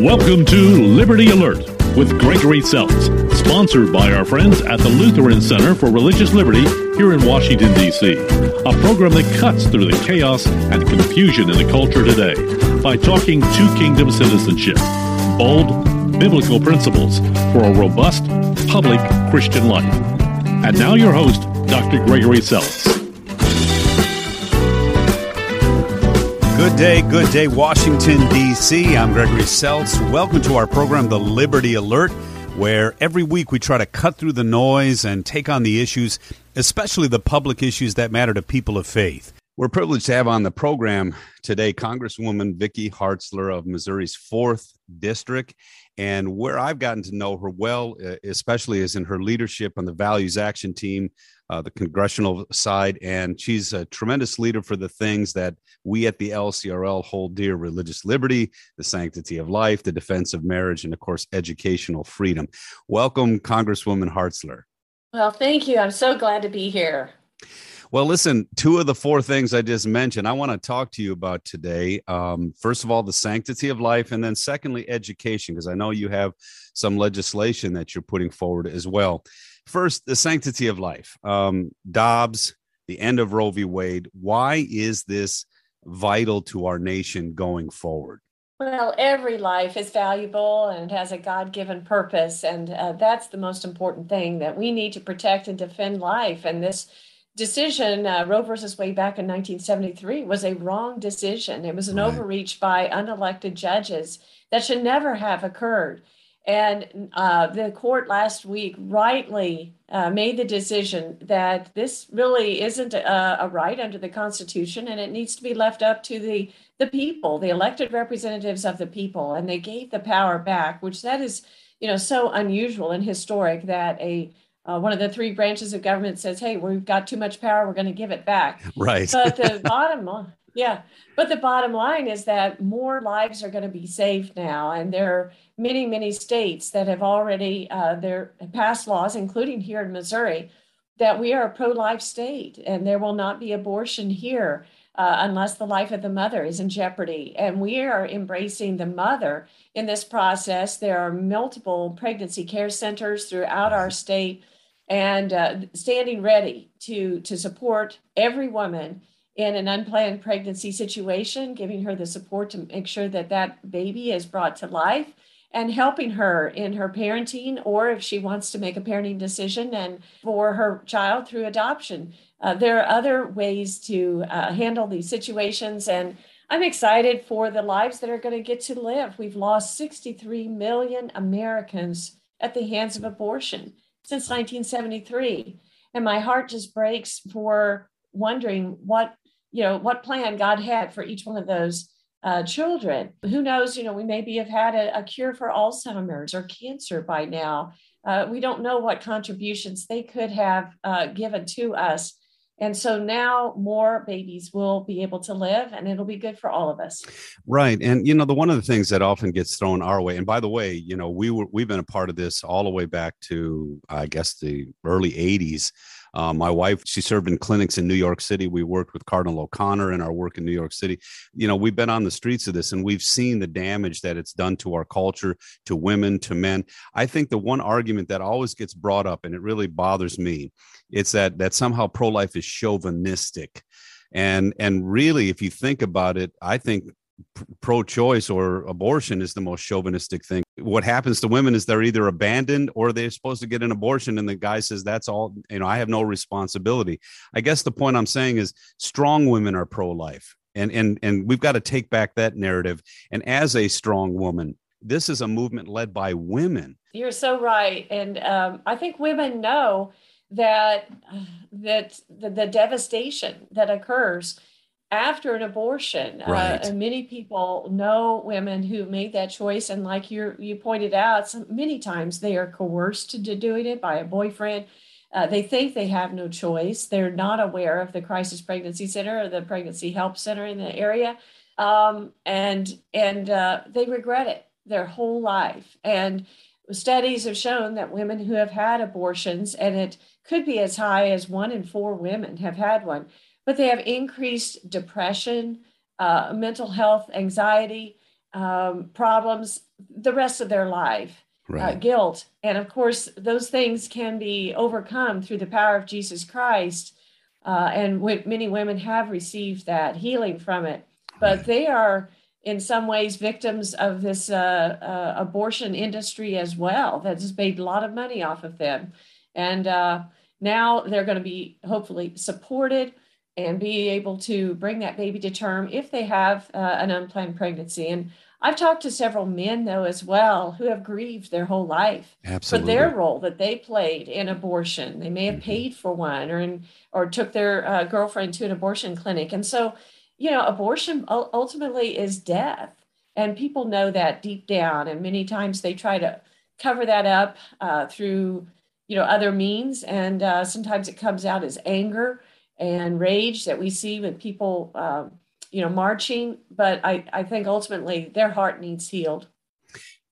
Welcome to Liberty Alert with Gregory Seltz, sponsored by our friends at the Lutheran Center for Religious Liberty here in Washington, D.C. A program that cuts through the chaos and confusion in the culture today by talking two kingdom citizenship, bold biblical principles for a robust public Christian life. And now your host, Dr. Gregory Seltz. Day, good day, Washington, D.C. I'm Gregory Seltz. Welcome to our program, The Liberty Alert, where every week we try to cut through the noise and take on the issues, especially the public issues that matter to people of faith. We're privileged to have on the program today Congresswoman Vicky Hartzler of Missouri's 4th District. And where I've gotten to know her well, especially is in her leadership on the Values Action Team, uh, the congressional side. And she's a tremendous leader for the things that we at the LCRL hold dear religious liberty, the sanctity of life, the defense of marriage, and of course, educational freedom. Welcome, Congresswoman Hartzler. Well, thank you. I'm so glad to be here. Well, listen, two of the four things I just mentioned, I want to talk to you about today. Um, first of all, the sanctity of life, and then secondly, education, because I know you have some legislation that you're putting forward as well. First, the sanctity of life. Um, Dobbs, the end of Roe v. Wade. Why is this vital to our nation going forward? Well, every life is valuable and it has a God given purpose. And uh, that's the most important thing that we need to protect and defend life. And this decision, uh, Roe versus Wade back in 1973, was a wrong decision. It was an right. overreach by unelected judges that should never have occurred. And uh, the court last week rightly uh, made the decision that this really isn't a, a, right under the Constitution and it needs to be left up to the, the people, the elected representatives of the people. And they gave the power back, which that is, you know, so unusual and historic that a uh, one of the three branches of government says, "Hey, we've got too much power. We're going to give it back." Right. But the bottom line, yeah, but the bottom line is that more lives are going to be saved now, and there are many, many states that have already uh, their passed laws, including here in Missouri, that we are a pro-life state, and there will not be abortion here. Uh, unless the life of the mother is in jeopardy. And we are embracing the mother in this process. There are multiple pregnancy care centers throughout our state and uh, standing ready to, to support every woman in an unplanned pregnancy situation, giving her the support to make sure that that baby is brought to life and helping her in her parenting or if she wants to make a parenting decision and for her child through adoption. Uh, there are other ways to uh, handle these situations and I'm excited for the lives that are going to get to live. We've lost 63 million Americans at the hands of abortion since 1973. And my heart just breaks for wondering what, you know, what plan God had for each one of those uh, children. Who knows, you know, we maybe have had a, a cure for Alzheimer's or cancer by now. Uh, we don't know what contributions they could have uh, given to us and so now more babies will be able to live and it'll be good for all of us. Right. And you know, the one of the things that often gets thrown our way, and by the way, you know, we were we've been a part of this all the way back to I guess the early 80s uh, my wife, she served in clinics in New York City. We worked with Cardinal O'Connor in our work in New York City. You know, we've been on the streets of this and we've seen the damage that it's done to our culture, to women, to men. I think the one argument that always gets brought up, and it really bothers me, it's that that somehow pro-life is chauvinistic and and really if you think about it i think pro-choice or abortion is the most chauvinistic thing. What happens to women is they're either abandoned or they're supposed to get an abortion and the guy says that's all you know i have no responsibility. I guess the point i'm saying is strong women are pro-life and and and we've got to take back that narrative. And as a strong woman this is a movement led by women. You're so right and um, i think women know that that the, the devastation that occurs after an abortion. Uh, right. Uh, many people know women who made that choice. And like you you pointed out, some, many times they are coerced into doing it by a boyfriend. Uh, they think they have no choice. They're not aware of the crisis pregnancy center or the pregnancy help center in the area, um, and and uh, they regret it their whole life. And studies have shown that women who have had abortions, and it could be as high as one in four women have had one, but they have increased depression, uh, mental health, anxiety. um, problems the rest of their life. Uh, right. Uh, guilt. And of course, those things can be overcome through the power of Jesus Christ. Uh, and w- many women have received that healing from it. But right. they are, in some ways, victims of this uh, uh abortion industry as well that has made a lot of money off of them. And uh, now they're going to be hopefully supported and be able to bring that baby to term if they have uh, an unplanned pregnancy. And I've talked to several men, though, as well, who have grieved their whole life Absolutely. for their role that they played in abortion. They may have mm-hmm. paid for one, or in, or took their uh, girlfriend to an abortion clinic, and so you know, abortion ultimately is death, and people know that deep down. And many times they try to cover that up uh, through you know other means, and uh, sometimes it comes out as anger and rage that we see with people, um, you know, marching. But I, I think ultimately their heart needs healed.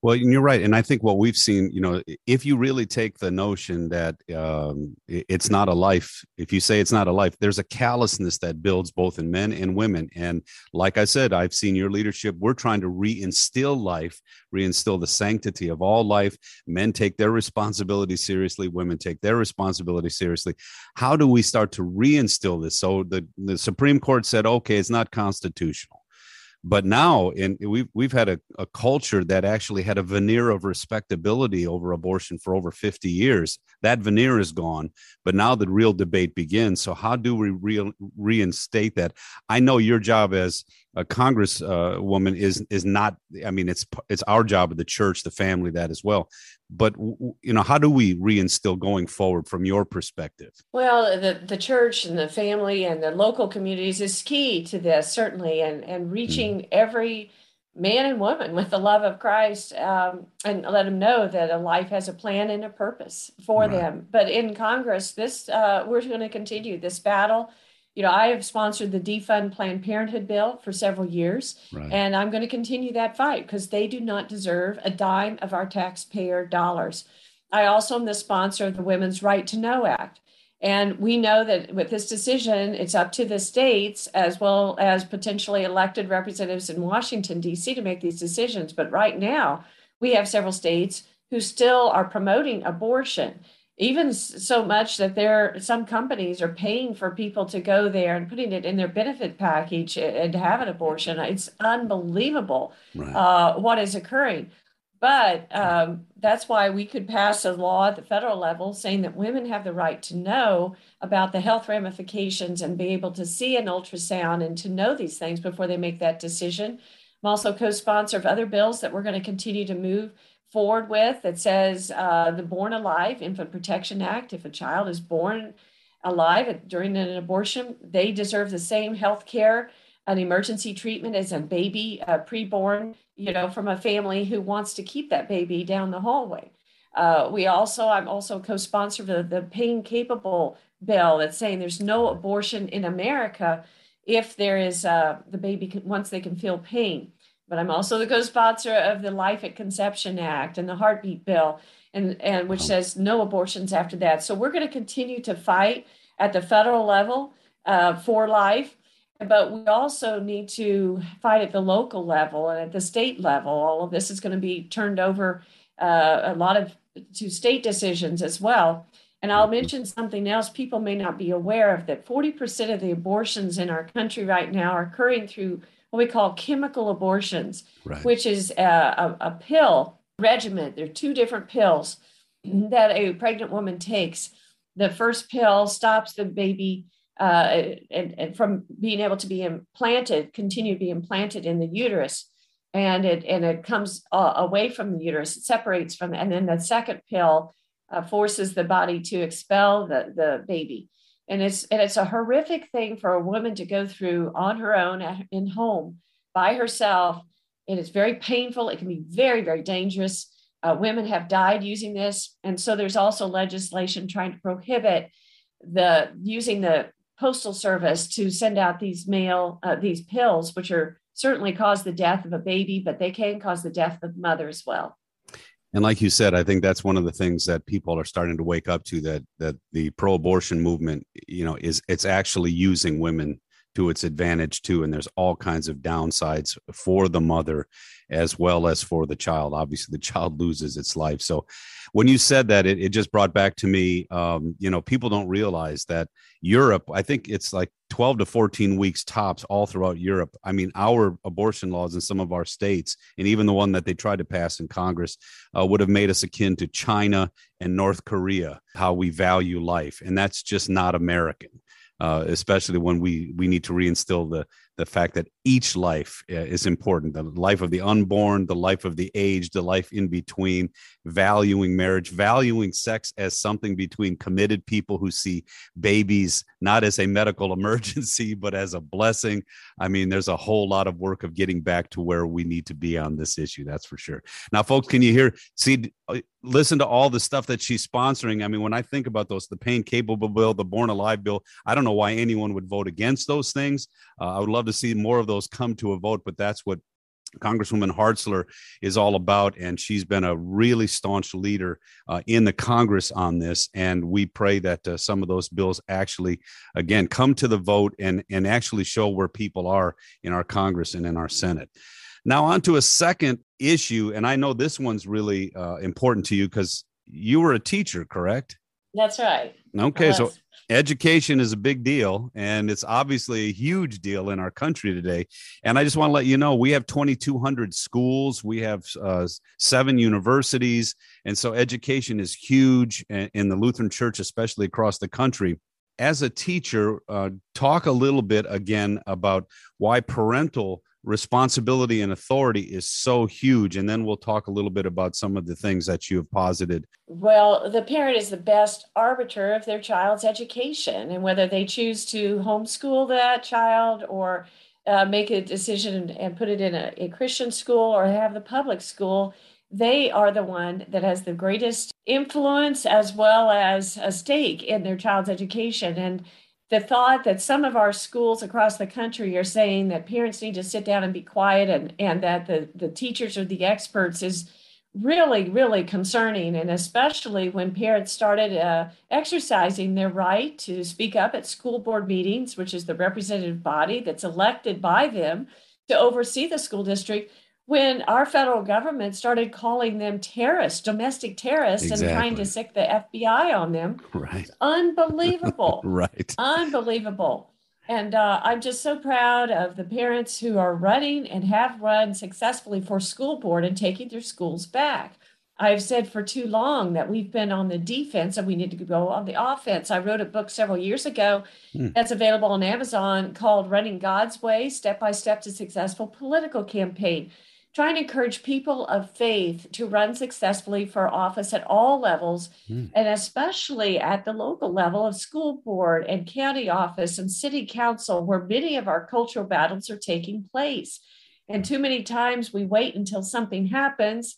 Well, you're right, and I think what we've seen, you know, if you really take the notion that um, it's not a life, if you say it's not a life, there's a callousness that builds both in men and women. And like I said, I've seen your leadership. We're trying to reinstill life, reinstill the sanctity of all life. Men take their responsibility seriously. Women take their responsibility seriously. How do we start to reinstill this? So the the Supreme Court said, okay, it's not constitutional but now in we've we've had a, a culture that actually had a veneer of respectability over abortion for over 50 years. That veneer is gone but now the real debate begins. So how do we re- reinstate that? I know your job as a congresswoman uh, is is not i mean it's it's our job of the church the family that as well but you know how do we reinstill going forward from your perspective well the the church and the family and the local communities is key to this certainly and and reaching mm. every man and woman with the love of christ um, and let them know that a life has a plan and a purpose for right. them but in congress this uh, we're going to continue this battle you know, I have sponsored the defund Planned Parenthood bill for several years, right. and I'm going to continue that fight because they do not deserve a dime of our taxpayer dollars. I also am the sponsor of the Women's Right to Know Act. And we know that with this decision, it's up to the states as well as potentially elected representatives in Washington, D.C., to make these decisions. But right now, we have several states who still are promoting abortion even so much that there some companies are paying for people to go there and putting it in their benefit package and have an abortion. It's unbelievable right. uh, what is occurring. But um, that's why we could pass a law at the federal level saying that women have the right to know about the health ramifications and be able to see an ultrasound and to know these things before they make that decision. I'm also co-sponsor of other bills that we're going to continue to move forward with that says uh, the Born Alive Infant Protection Act. If a child is born alive during an abortion, they deserve the same health care and emergency treatment as a baby uh, preborn, you know, from a family who wants to keep that baby down the hallway. Uh, we also, I'm also a co-sponsor of the, the pain capable bill that's saying there's no abortion in America if there is uh, the baby can, once they can feel pain but I'm also the co-sponsor of the Life at Conception Act and the Heartbeat Bill, and and which says no abortions after that. So we're going to continue to fight at the federal level uh, for life, but we also need to fight at the local level and at the state level. All of this is going to be turned over uh, a lot of to state decisions as well. And I'll mm-hmm. mention something else people may not be aware of that 40% of the abortions in our country right now are occurring through what we call chemical abortions, right. which is a, a, a pill regimen. There are two different pills that a pregnant woman takes. The first pill stops the baby uh, and, and, from being able to be implanted, continue to be implanted in the uterus, and it and it comes uh, away from the uterus. It separates from, and then the second pill uh, forces the body to expel the the baby and it's and it's a horrific thing for a woman to go through on her own at, in home by herself. And it's very painful. It can be very very dangerous. Uh, women have died using this. And so there's also legislation trying to prohibit the using the postal service to send out these mail uh, these pills which are certainly cause the death of a baby but they can cause the death of the mother as well and like you said i think that's one of the things that people are starting to wake up to that that the pro-abortion movement you know is it's actually using women to its advantage too. And there's all kinds of downsides for the mother as well as for the child. Obviously the child loses its life. So when you said that it, it just brought back to me um, you know people don't realize that europe i think it's like 12 to 14 weeks tops all throughout europe. I mean our abortion laws in some of our states and even the one that they tried to pass in congress uh, would have made us akin to china and north korea how we value life. And that's just not american uh, especially when we we need to reinstill the the fact that each life uh, is important the life of the unborn the life of the aged the life in between valuing marriage valuing sex as something between committed people who see babies not as a medical emergency but as a blessing. I mean there's a whole lot of work of getting back to where we need to be on this issue that's for sure. Now folks can you hear see uh, listen to all the stuff that she's sponsoring. I mean when i think about those the pain capable bill the born alive bill i don't know why anyone would vote against those things. Uh, i would love to see more of those come to a vote, but that's what Congresswoman Hartzler is all about, and she's been a really staunch leader uh, in the Congress on this. And we pray that uh, some of those bills actually, again, come to the vote and and actually show where people are in our Congress and in our Senate. Now, on to a second issue, and I know this one's really uh, important to you because you were a teacher, correct? That's right. Okay, so education is a big deal and it's obviously a huge deal in our country today. And i just want to let you know we have 2200 schools we have uh, seven universities and so education is huge in the lutheran church especially across the country. As a teacher uh, talk a little bit again about why parental responsibility and authority is so huge. And then we'll talk a little bit about some of the things that you have posited. Well, the parent is the best arbiter of their child's education and whether they choose to homeschool that child or uh, make a decision and put it in a, a Christian school or have the public school. They are the one that has the greatest influence as well as a stake in their child's education. And the thought that some of our schools across the country are saying that parents need to sit down and be quiet and, and that the, the teachers are the experts is really, really concerning. And especially when parents started uh, exercising their right to speak up at school board meetings, which is the representative body that's elected by them to oversee the school district when our federal government started calling them terrorists, domestic terrorists, exactly. and trying to sic the FBI on them. Right. Unbelievable. right. Unbelievable. And uh, I'm just so proud of the parents who are running and have run successfully for school board and taking their schools back. I've said for too long that we've been on the defense and we need to go on the offense. I wrote a book several years ago mm. that's available on Amazon called Running God's Way Step by Step to Successful Political Campaign trying to encourage people of faith to run successfully for office at all levels, mm. and especially at the local level of school board and county office and city council, where many of our cultural battles are taking place. And too many times we wait until something happens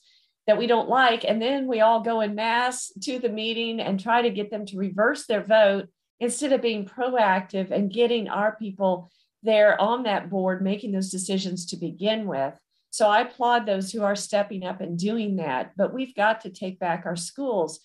that we don't like, and then we all go in mass to the meeting and try to get them to reverse their vote instead of being proactive and getting our people there on that board making those decisions to begin with. So I applaud those who are stepping up and doing that. But we've got to take back our schools.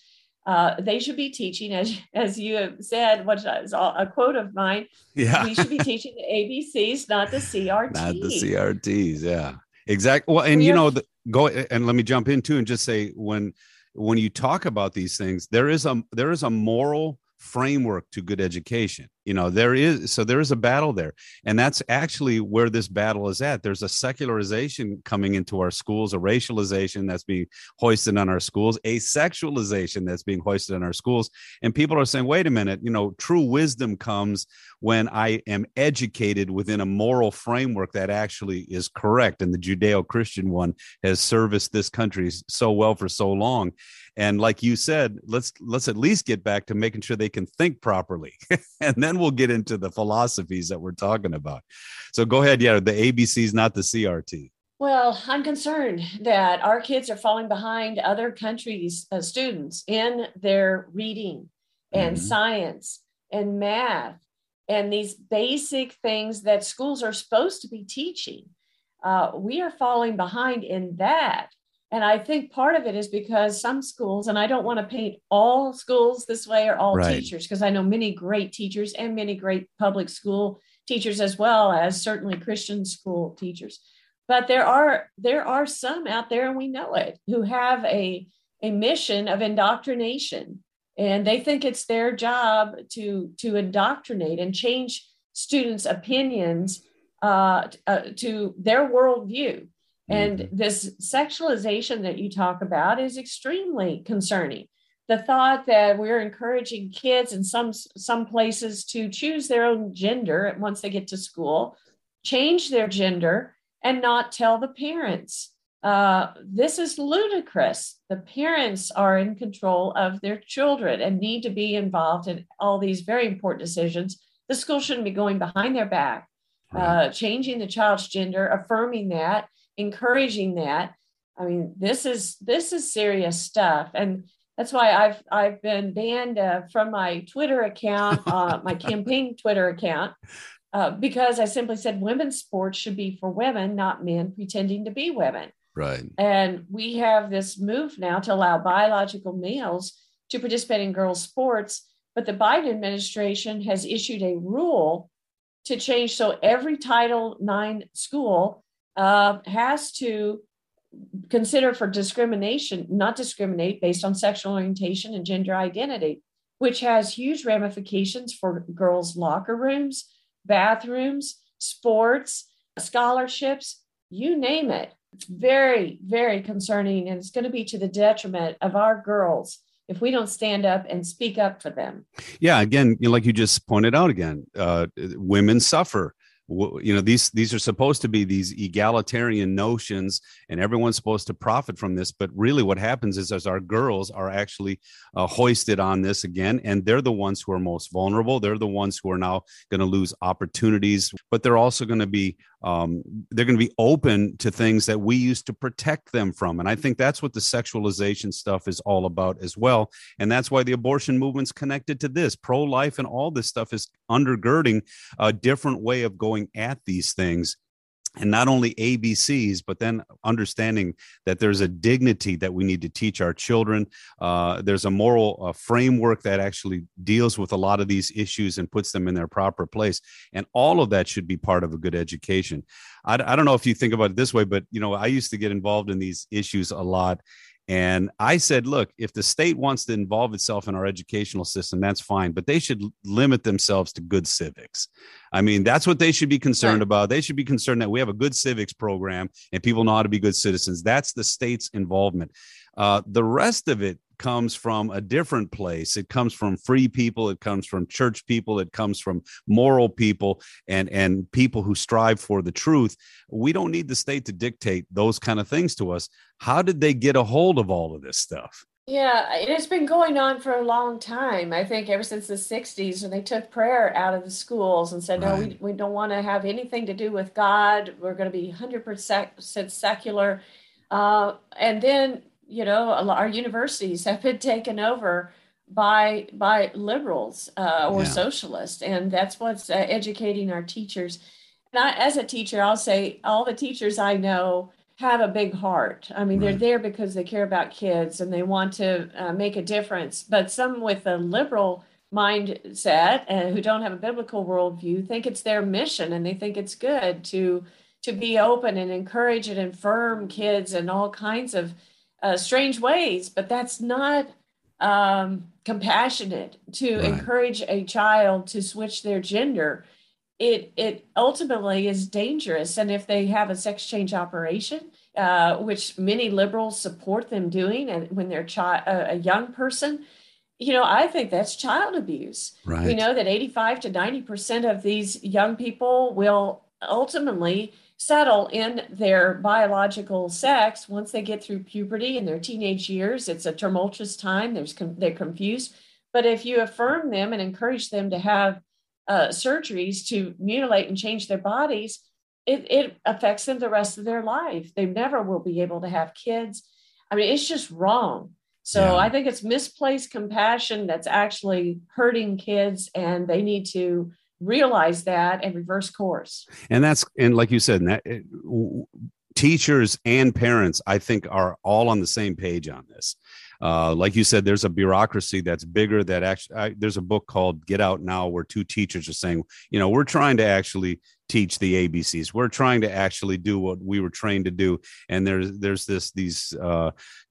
Uh, they should be teaching, as as you have said, what is a quote of mine. Yeah, we should be teaching the ABCs, not the CRTs. Not the CRTs. Yeah, exactly. Well, and we you are, know, the, go and let me jump in too and just say when when you talk about these things, there is a there is a moral framework to good education you know there is so there is a battle there. And that's actually where this battle is at. There's a secularization coming into our schools a racialization that's being hoisted on our schools a sexualization that's being hoisted on our schools. And people are saying wait a minute you know true wisdom comes when i am educated within a moral framework that actually is correct. And the judeo-christian one has serviced this country so well for so long. And like you said let's let's at least get back to making sure they can think properly. And then we'll get into the philosophies that we're talking about. So go ahead yeah the abcs not the crt well i'm concerned that our kids are falling behind other countries uh, students in their reading and mm-hmm. science and math and these basic things that schools are supposed to be teaching. Uh, we are falling behind in that and I think part of it is because some schools, and I don't want to paint all schools this way or all right. teachers, because I know many great teachers and many great public school teachers as well as certainly Christian school teachers. But there are there are some out there, and we know it, who have a a mission of indoctrination, and they think it's their job to to indoctrinate and change students' opinions uh, uh, to their worldview. And mm-hmm. this sexualization that you talk about is extremely concerning. The thought that we're encouraging kids in some some places to choose their own gender once they get to school, change their gender, and not tell the parents. Uh, this is ludicrous. The parents are in control of their children and need to be involved in all these very important decisions. The school shouldn't be going behind their back, right. uh, changing the child's gender, affirming that, encouraging that. I mean, this is this is serious stuff, and that's why I've I've been banned uh, from my Twitter account, uh, my campaign Twitter account, uh, because I simply said women's sports should be for women, not men pretending to be women. Right. And we have this move now to allow biological males to participate in girls' sports, but the Biden administration has issued a rule to change so every Title IX school uh, has to consider for discrimination, not discriminate based on sexual orientation and gender identity, which has huge ramifications for girls' locker rooms, bathrooms, sports, scholarships, you name it. It's very, very concerning, and it's going to be to the detriment of our girls if we don't stand up and speak up for them. Yeah, again, like you just pointed out again, uh, women suffer you know these these are supposed to be these egalitarian notions and everyone's supposed to profit from this but really what happens is as our girls are actually uh, hoisted on this again and they're the ones who are most vulnerable. They're the ones who are now going to lose opportunities but they're also going to be um, they're going to be open to things that we used to protect them from. And I think that's what the sexualization stuff is all about as well. And that's why the abortion movement's connected to this. Pro life and all this stuff is undergirding a different way of going at these things and not only ABCs, but then understanding that there's a dignity that we need to teach our children. Uh, there's a moral uh, framework that actually deals with a lot of these issues and puts them in their proper place. And all of that should be part of a good education. I, I don't know if you think about it this way, but you know, I used to get involved in these issues a lot. And I said, look, if the state wants to involve itself in our educational system, that's fine, but they should limit themselves to good civics. I mean, that's what they should be concerned right. about. They should be concerned that we have a good civics program and people know how to be good citizens. That's the state's involvement. Uh, the rest of it comes from a different place. It comes from free people. It comes from church people. It comes from moral people and and people who strive for the truth. We don't need the state to dictate those kind of things to us. How did they get a hold of all of this stuff? Yeah, it has been going on for a long time. I think ever since the 60s when they took prayer out of the schools and said, right. no, we, we don't want to have anything to do with God. We're going to be 100% secular. Uh, and then you know, our universities have been taken over by by liberals uh, or yeah. socialists, and that's what's uh, educating our teachers. And I, as a teacher, I'll say all the teachers I know have a big heart. I mean, right. they're there because they care about kids and they want to uh, make a difference. But some with a liberal mindset and who don't have a biblical worldview think it's their mission and they think it's good to to be open and encourage and affirm kids and all kinds of uh, strange ways, but that's not um, compassionate to right. encourage a child to switch their gender. It it ultimately is dangerous, and if they have a sex change operation, uh, which many liberals support them doing, and when they're chi- a, a young person, you know, I think that's child abuse. Right. We know that 85 to 90% of these young people will ultimately settle in their biological sex once they get through puberty in their teenage years. It's a tumultuous time. There's they're confused. But if you affirm them and encourage them to have uh, surgeries to mutilate and change their bodies, it, it affects them the rest of their life. They never will be able to have kids. I mean, it's just wrong. So yeah. I think it's misplaced compassion that's actually hurting kids, and they need to realize that and reverse course. And that's and like you said, that, teachers and parents, I think, are all on the same page on this. uh, like you said, there's a bureaucracy that's bigger. That actually, I, there's a book called Get Out Now, where two teachers are saying, you know, we're trying to actually teach the ABCs. We're trying to actually do what we were trained to do, and there's there's this these uh,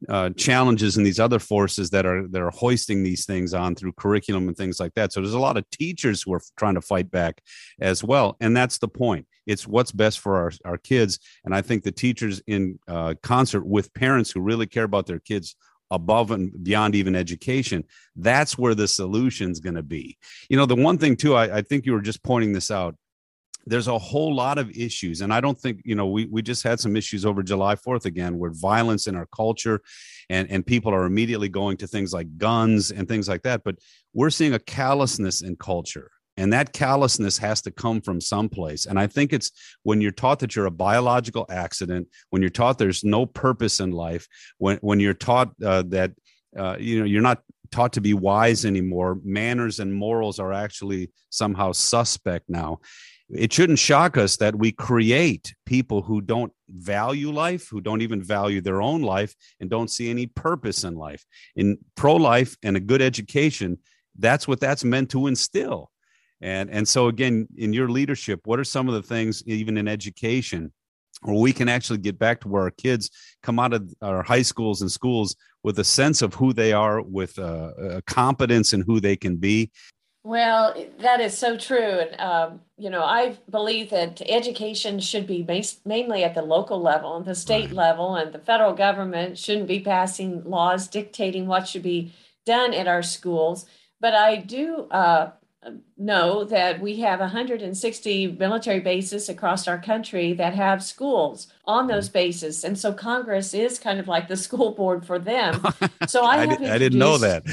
uh, challenges and these other forces that are that are hoisting these things on through curriculum and things like that. So there's a lot of teachers who are trying to fight back as well, and that's the point. It's what's best for our our kids, and I think the teachers in uh, concert with parents who really care about their kids above and beyond even education that's where the solution's going to be you know the one thing too I, I, think you were just pointing this out there's a whole lot of issues and i don't think you know we, we just had some issues over july 4th again where violence in our culture and and people are immediately going to things like guns and things like that but we're seeing a callousness in culture and that callousness has to come from someplace and i think it's when you're taught that you're a biological accident when you're taught there's no purpose in life when when you're taught uh, that uh, you know you're not taught to be wise anymore manners and morals are actually somehow suspect now it shouldn't shock us that we create people who don't value life, who don't even value their own life, and don't see any purpose in life. In pro life and a good education, that's what that's meant to instill. And, and so, again, in your leadership, what are some of the things, even in education, where we can actually get back to where our kids come out of our high schools and schools with a sense of who they are, with a confidence in who they can be, well, that is so true. And, um, you know, I believe that education should be based mainly at the local level and the state right. level, and the federal government shouldn't be passing laws dictating what should be done at our schools. But I do uh, know that we have 160 military bases across our country that have schools on hmm. those bases. And so congress is kind of like the school board for them. So i, I, did, I didn't know that.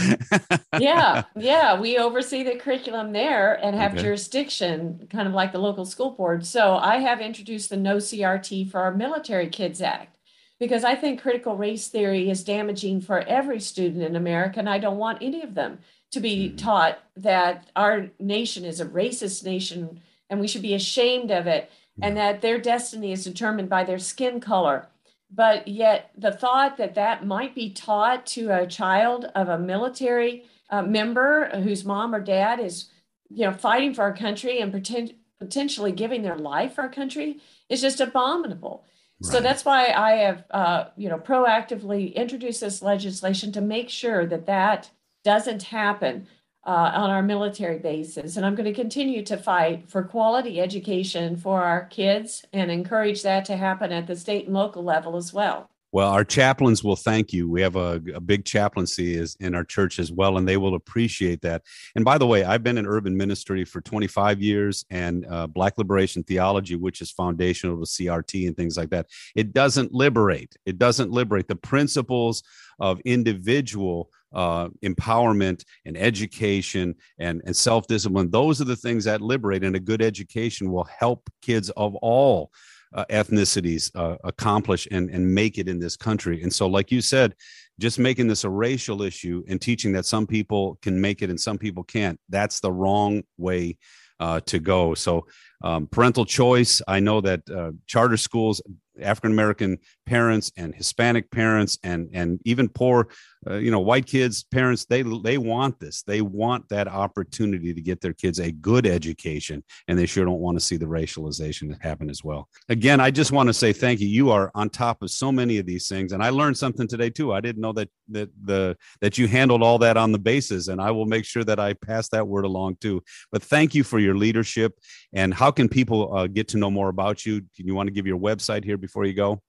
yeah yeah we oversee the curriculum there and have okay. jurisdiction kind of like the local school board. So i have introduced the no crt for our military kids act because i think critical race theory is damaging for every student in america and i don't want any of them to be mm-hmm. taught that our nation is a racist nation and we should be ashamed of it and that their destiny is determined by their skin color. But yet, the thought that that might be taught to a child of a military uh, member whose mom or dad is, you know, fighting for our country and pretend, potentially giving their life for our country is just abominable. Right. So that's why I have, uh, you know, proactively introduced this legislation to make sure that that doesn't happen uh, on our military bases. And I'm going to continue to fight for quality education for our kids and encourage that to happen at the state and local level as well. Well, our chaplains will thank you. We have a, a, big chaplaincy is in our church as well, and they will appreciate that. And by the way, I've been in urban ministry for 25 years, and uh, Black liberation theology, which is foundational to CRT and things like that, it doesn't liberate. It doesn't liberate the principles of individual uh, empowerment and education and, and self discipline. Those are the things that liberate, and a good education will help kids of all. Uh, ethnicities uh, accomplish and, and make it in this country. And so, like you said, just making this a racial issue and teaching that some people can make it and some people can't, that's the wrong way uh, to go. So, um, parental choice. I know that uh, charter schools African American parents and Hispanic parents and and even poor, uh, you know, white kids parents they they want this. They want that opportunity to get their kids a good education, and they sure don't want to see the racialization happen as well. Again, I just want to say thank you. You are on top of so many of these things, and I learned something today too. I didn't know that that the that you handled all that on the bases, and I will make sure that I pass that word along too. But thank you for your leadership. And how can people uh, get to know more about you? You want to give your website here before you go?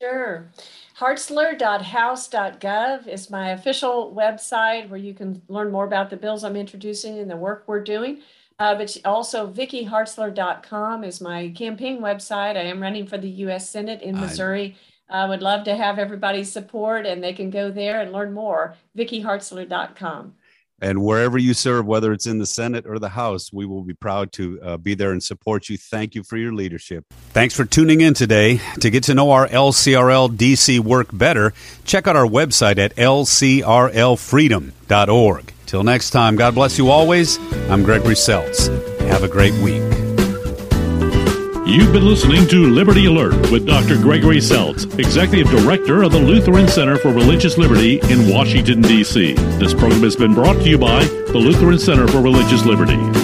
Sure. Hartzler.house.gov is my official website where you can learn more about the bills I'm introducing and the work we're doing. Uh, but also, VickyHartzler.com is my campaign website. I am running for the U.S. Senate in Missouri. I would love to have everybody's support, and they can go there and learn more. VickyHartzler.com. And wherever you serve, whether it's in the Senate or the House, we will be proud to uh, be there and support you. Thank you for your leadership. Thanks for tuning in today. To get to know our LCRL DC work better, check out our website at lcrlfreedom.org. Till next time, God bless you always. I'm Gregory Seltz. Have a great week. You've been listening to Liberty Alert with Dr. Gregory Seltz, Executive Director of the Lutheran Center for Religious Liberty in Washington, D.C. This program has been brought to you by the Lutheran Center for Religious Liberty.